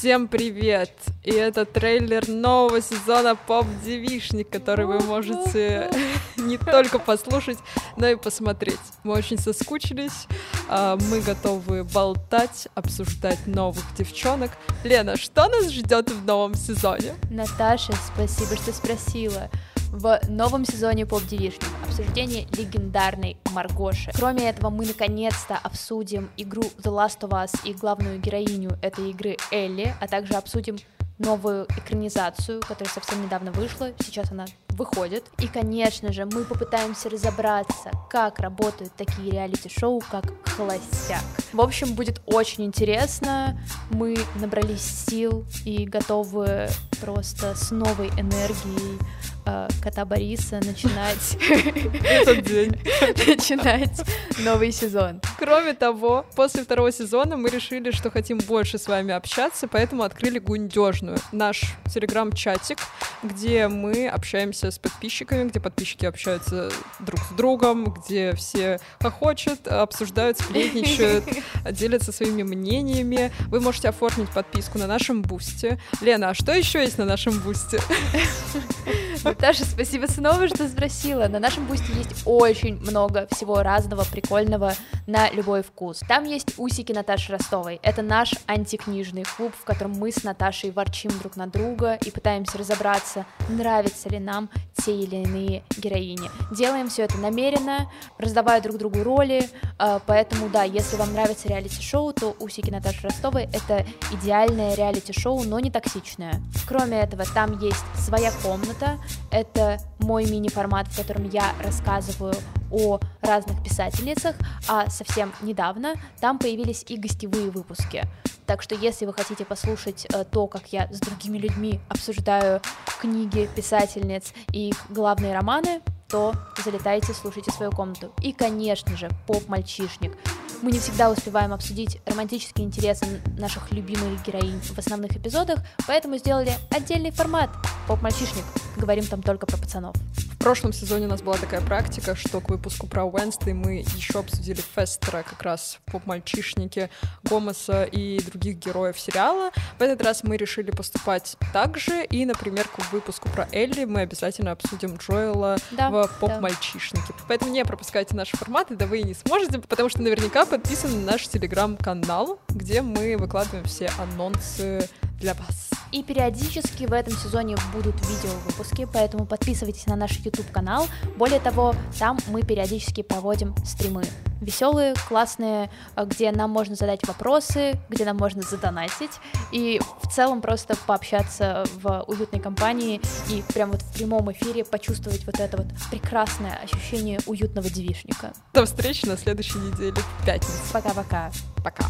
Всем привет! И это трейлер нового сезона Поп Девишник, который вы можете не только послушать, но и посмотреть. Мы очень соскучились, а, мы готовы болтать, обсуждать новых девчонок. Лена, что нас ждет в новом сезоне? Наташа, спасибо, что спросила в новом сезоне Поп Девишник обсуждение легендарной Маргоши. Кроме этого, мы наконец-то обсудим игру The Last of Us и главную героиню этой игры Элли, а также обсудим новую экранизацию, которая совсем недавно вышла, сейчас она выходит. И, конечно же, мы попытаемся разобраться, как работают такие реалити-шоу, как «Холостяк». В общем, будет очень интересно. Мы набрались сил и готовы просто с новой энергией э, кота Бориса начинать этот день. начинать новый сезон. Кроме того, после второго сезона мы решили, что хотим больше с вами общаться, поэтому открыли Гундежную, наш телеграм-чатик, где мы общаемся с подписчиками, где подписчики общаются друг с другом, где все хохочут, обсуждают, сплетничают, делятся своими мнениями. Вы можете оформить подписку на нашем бусте. Лена, а что еще есть на нашем бусте? Наташа, спасибо снова, что спросила. На нашем бусте есть очень много всего разного, прикольного на любой вкус. Там есть усики Наташи Ростовой. Это наш антикнижный клуб, в котором мы с Наташей ворчим друг на друга и пытаемся разобраться, нравятся ли нам те или иные героини. Делаем все это намеренно, раздавая друг другу роли, а, поэтому да, если вам нравится реалити-шоу, то усики Наташи Ростовой это идеальное реалити-шоу, но не токсичное. Кроме этого, там есть своя комната, это мой мини-формат, в котором я рассказываю о разных писательницах, а совсем недавно там появились и гостевые выпуски. Так что если вы хотите послушать э, то, как я с другими людьми обсуждаю книги писательниц и главные романы, то залетайте, слушайте свою комнату. И, конечно же, поп-мальчишник. Мы не всегда успеваем обсудить романтические интересы наших любимых героинь в основных эпизодах, поэтому сделали отдельный формат «Поп-мальчишник». Говорим там только про пацанов. В прошлом сезоне у нас была такая практика, что к выпуску про Уэнсдей мы еще обсудили Фестера, как раз поп-мальчишники, Гомоса и других героев сериала. В этот раз мы решили поступать так же, и, например, к выпуску про Элли мы обязательно обсудим Джоэла Да, в поп-мальчишнике. Поэтому не пропускайте наши форматы, да вы и не сможете, потому что наверняка подписаны на наш телеграм-канал, где мы выкладываем все анонсы для вас. И периодически в этом сезоне будут видео-выпуски, поэтому подписывайтесь на наш YouTube-канал. Более того, там мы периодически проводим стримы. Веселые, классные, э, где нам можно задать вопросы, где нам можно задонатить, и в целом просто пообщаться в уютной компании и прям вот в прямом эфире почувствовать вот это вот прекрасное ощущение уютного девишника. До встречи на следующей неделе в пятницу. Пока-пока. Пока.